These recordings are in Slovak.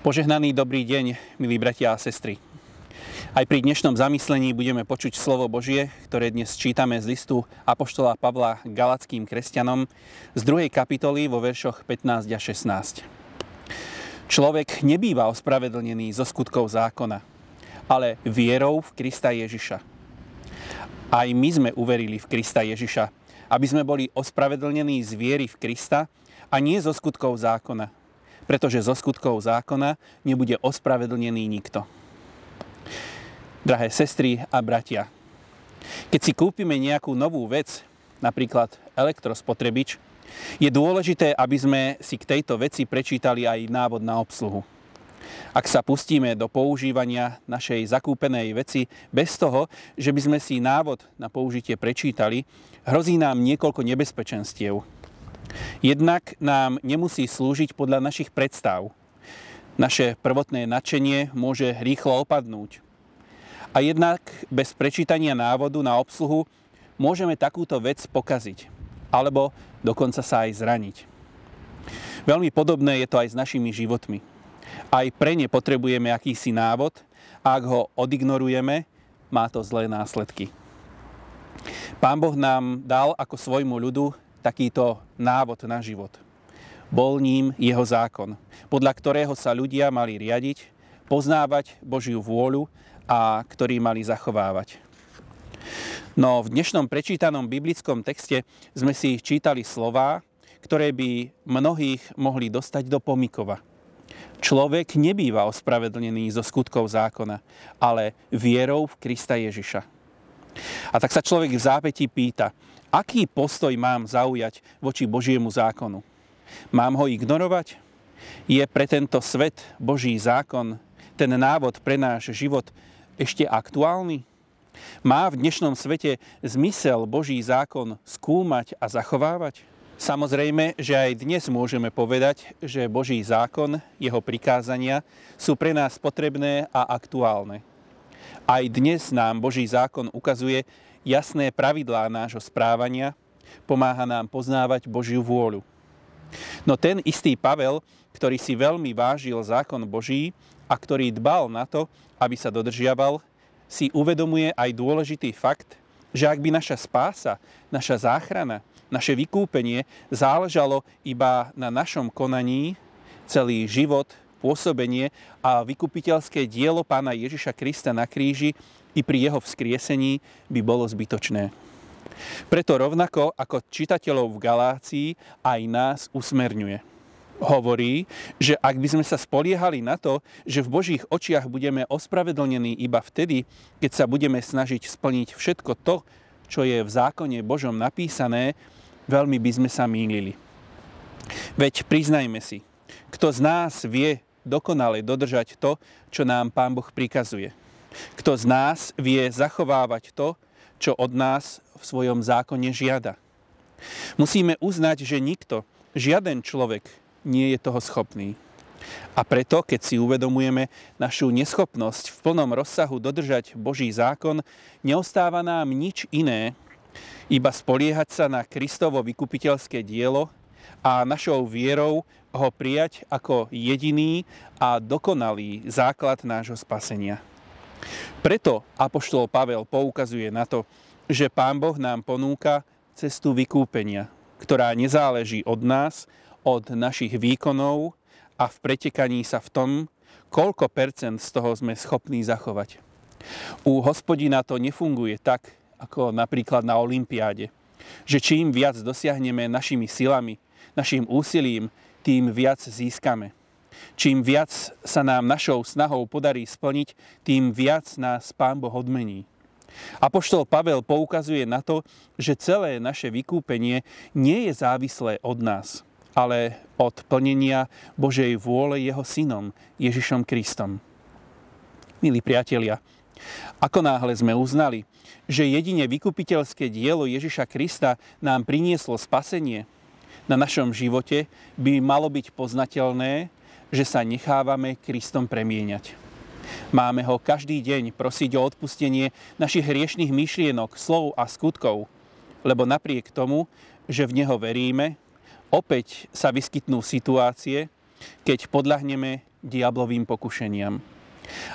Požehnaný dobrý deň, milí bratia a sestry. Aj pri dnešnom zamyslení budeme počuť slovo Božie, ktoré dnes čítame z listu Apoštola Pavla Galackým kresťanom z 2. kapitoly vo veršoch 15 a 16. Človek nebýva ospravedlnený zo skutkov zákona, ale vierou v Krista Ježiša. Aj my sme uverili v Krista Ježiša, aby sme boli ospravedlnení z viery v Krista a nie zo skutkov zákona, pretože zo skutkov zákona nebude ospravedlnený nikto. Drahé sestry a bratia, keď si kúpime nejakú novú vec, napríklad elektrospotrebič, je dôležité, aby sme si k tejto veci prečítali aj návod na obsluhu. Ak sa pustíme do používania našej zakúpenej veci bez toho, že by sme si návod na použitie prečítali, hrozí nám niekoľko nebezpečenstiev, Jednak nám nemusí slúžiť podľa našich predstav. Naše prvotné nadšenie môže rýchlo opadnúť. A jednak bez prečítania návodu na obsluhu môžeme takúto vec pokaziť. Alebo dokonca sa aj zraniť. Veľmi podobné je to aj s našimi životmi. Aj pre ne potrebujeme akýsi návod a ak ho odignorujeme, má to zlé následky. Pán Boh nám dal ako svojmu ľudu takýto návod na život. Bol ním jeho zákon, podľa ktorého sa ľudia mali riadiť, poznávať Božiu vôľu a ktorý mali zachovávať. No v dnešnom prečítanom biblickom texte sme si čítali slová, ktoré by mnohých mohli dostať do pomikova. Človek nebýva ospravedlnený zo skutkov zákona, ale vierou v Krista Ježiša. A tak sa človek v zápäti pýta, Aký postoj mám zaujať voči Božiemu zákonu? Mám ho ignorovať? Je pre tento svet Boží zákon, ten návod pre náš život ešte aktuálny? Má v dnešnom svete zmysel Boží zákon skúmať a zachovávať? Samozrejme, že aj dnes môžeme povedať, že Boží zákon, jeho prikázania sú pre nás potrebné a aktuálne. Aj dnes nám Boží zákon ukazuje, jasné pravidlá nášho správania, pomáha nám poznávať Božiu vôľu. No ten istý Pavel, ktorý si veľmi vážil zákon Boží a ktorý dbal na to, aby sa dodržiaval, si uvedomuje aj dôležitý fakt, že ak by naša spása, naša záchrana, naše vykúpenie záležalo iba na našom konaní, celý život, pôsobenie a vykupiteľské dielo pána Ježiša Krista na kríži i pri jeho vzkriesení by bolo zbytočné. Preto rovnako ako čitateľov v Galácii aj nás usmerňuje. Hovorí, že ak by sme sa spoliehali na to, že v Božích očiach budeme ospravedlnení iba vtedy, keď sa budeme snažiť splniť všetko to, čo je v zákone Božom napísané, veľmi by sme sa mýlili. Veď priznajme si, kto z nás vie dokonale dodržať to, čo nám Pán Boh prikazuje. Kto z nás vie zachovávať to, čo od nás v svojom zákone žiada. Musíme uznať, že nikto, žiaden človek nie je toho schopný. A preto, keď si uvedomujeme našu neschopnosť v plnom rozsahu dodržať Boží zákon, neostáva nám nič iné, iba spoliehať sa na Kristovo vykupiteľské dielo a našou vierou ho prijať ako jediný a dokonalý základ nášho spasenia. Preto Apoštol Pavel poukazuje na to, že Pán Boh nám ponúka cestu vykúpenia, ktorá nezáleží od nás, od našich výkonov a v pretekaní sa v tom, koľko percent z toho sme schopní zachovať. U hospodina to nefunguje tak, ako napríklad na Olympiáde, že čím viac dosiahneme našimi silami, našim úsilím, tým viac získame. Čím viac sa nám našou snahou podarí splniť, tým viac nás Pán Boh odmení. Apoštol Pavel poukazuje na to, že celé naše vykúpenie nie je závislé od nás, ale od plnenia Božej vôle jeho synom, Ježišom Kristom. Milí priatelia, ako náhle sme uznali, že jedine vykupiteľské dielo Ježiša Krista nám prinieslo spasenie, na našom živote by malo byť poznateľné že sa nechávame Kristom premieňať. Máme ho každý deň prosiť o odpustenie našich hriešných myšlienok, slov a skutkov, lebo napriek tomu, že v Neho veríme, opäť sa vyskytnú situácie, keď podľahneme diablovým pokušeniam.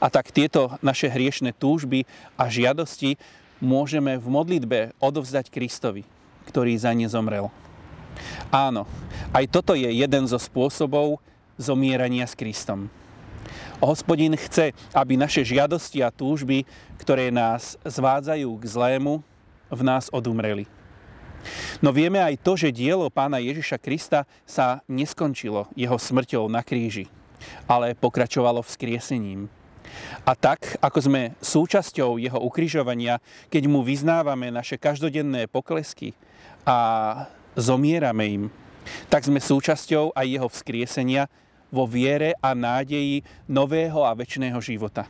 A tak tieto naše hriešne túžby a žiadosti môžeme v modlitbe odovzdať Kristovi, ktorý za ne zomrel. Áno, aj toto je jeden zo spôsobov zomierania s Kristom. Hospodin chce, aby naše žiadosti a túžby, ktoré nás zvádzajú k zlému, v nás odumreli. No vieme aj to, že dielo pána Ježiša Krista sa neskončilo jeho smrťou na kríži, ale pokračovalo vzkriesením. A tak, ako sme súčasťou jeho ukrižovania, keď mu vyznávame naše každodenné poklesky a zomierame im, tak sme súčasťou aj jeho vzkriesenia vo viere a nádeji nového a väčšného života.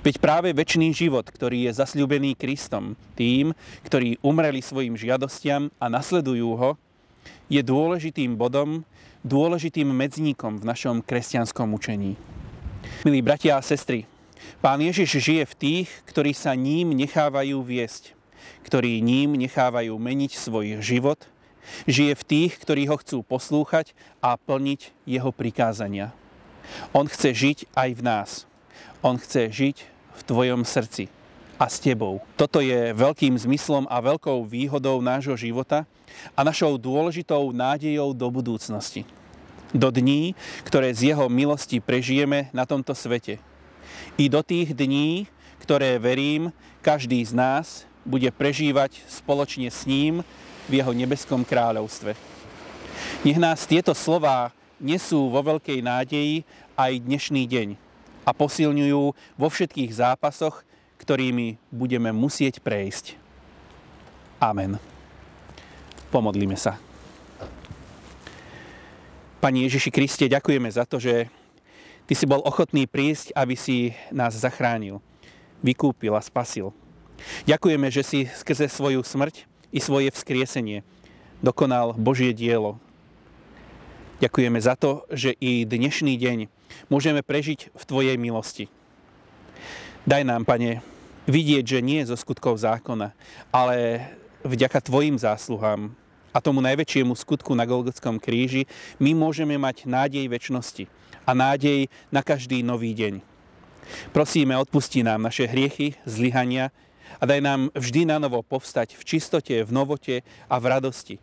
Veď práve väčší život, ktorý je zasľúbený Kristom, tým, ktorí umreli svojim žiadostiam a nasledujú ho, je dôležitým bodom, dôležitým medzníkom v našom kresťanskom učení. Milí bratia a sestry, Pán Ježiš žije v tých, ktorí sa ním nechávajú viesť, ktorí ním nechávajú meniť svoj život, žije v tých, ktorí ho chcú poslúchať a plniť jeho prikázania. On chce žiť aj v nás. On chce žiť v tvojom srdci a s tebou. Toto je veľkým zmyslom a veľkou výhodou nášho života a našou dôležitou nádejou do budúcnosti do dní, ktoré z jeho milosti prežijeme na tomto svete. I do tých dní, ktoré verím, každý z nás bude prežívať spoločne s ním v jeho nebeskom kráľovstve. Nech nás tieto slová nesú vo veľkej nádeji aj dnešný deň a posilňujú vo všetkých zápasoch, ktorými budeme musieť prejsť. Amen. Pomodlíme sa. Pani Ježiši Kriste, ďakujeme za to, že Ty si bol ochotný prísť, aby si nás zachránil, vykúpil a spasil. Ďakujeme, že si skrze svoju smrť i svoje vzkriesenie dokonal Božie dielo. Ďakujeme za to, že i dnešný deň môžeme prežiť v Tvojej milosti. Daj nám, Pane, vidieť, že nie zo skutkov zákona, ale vďaka Tvojim zásluhám a tomu najväčšiemu skutku na Golgotskom kríži, my môžeme mať nádej väčšnosti a nádej na každý nový deň. Prosíme, odpustí nám naše hriechy, zlyhania a daj nám vždy na novo povstať v čistote, v novote a v radosti.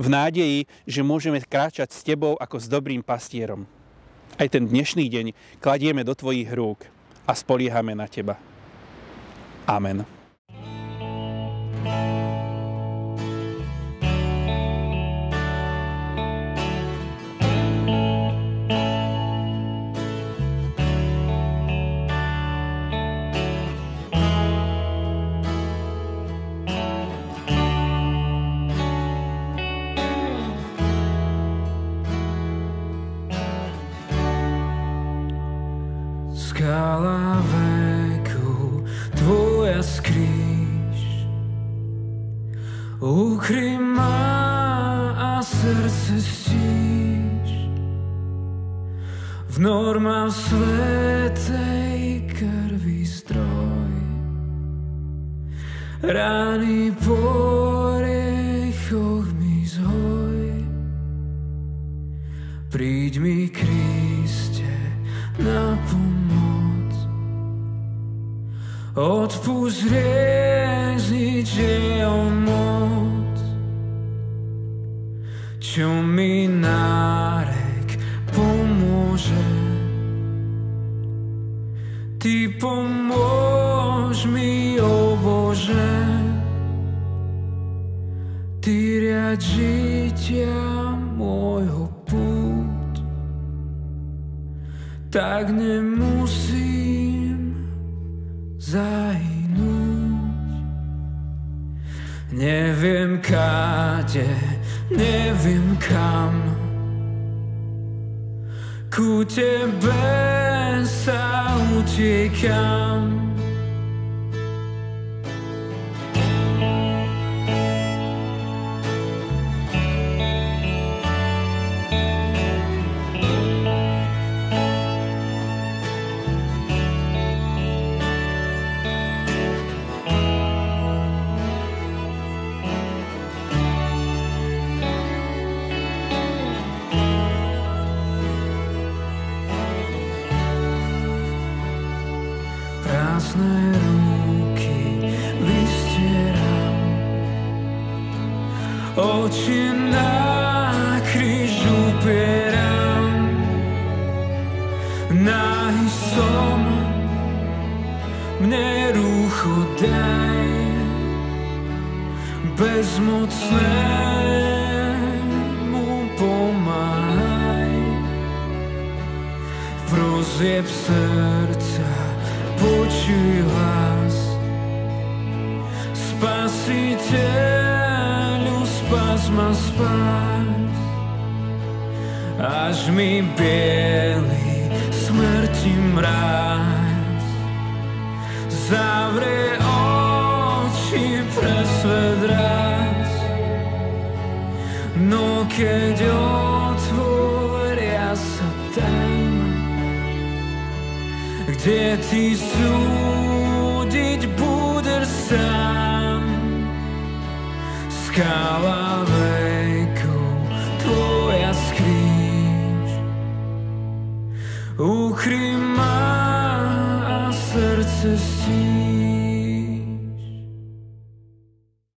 V nádeji, že môžeme kráčať s Tebou ako s dobrým pastierom. Aj ten dnešný deň kladieme do Tvojich rúk a spoliehame na Teba. Amen. Ukry ma a serce stíš v normách svetej krvi stroj. Rány po riechoch mi zhoj. Príď mi, Kriste, Odpúsť riezniť, že on čo mi nárek pomôže. Ty pomôž mi, o Bože, Ty riad žitia môjho púť, tak nemusím Nie wiem kadzie, nie wiem kam. Ku Ciebie uciekam. Prázdne ruky vystieram. Oči na kríž upieram, nahý som, mne rúcho daj, bezmocnému pomáhaj. Prozieb srdca, počuj hlas, Spasiteľu, spas ma spas, až mi bieli smrti mráz. Zavrie oči pre svet raz, no keď otvoria kde ty súdiť budeš sám. Skala vekov, tvoja skríž. Ukry ma a srdce.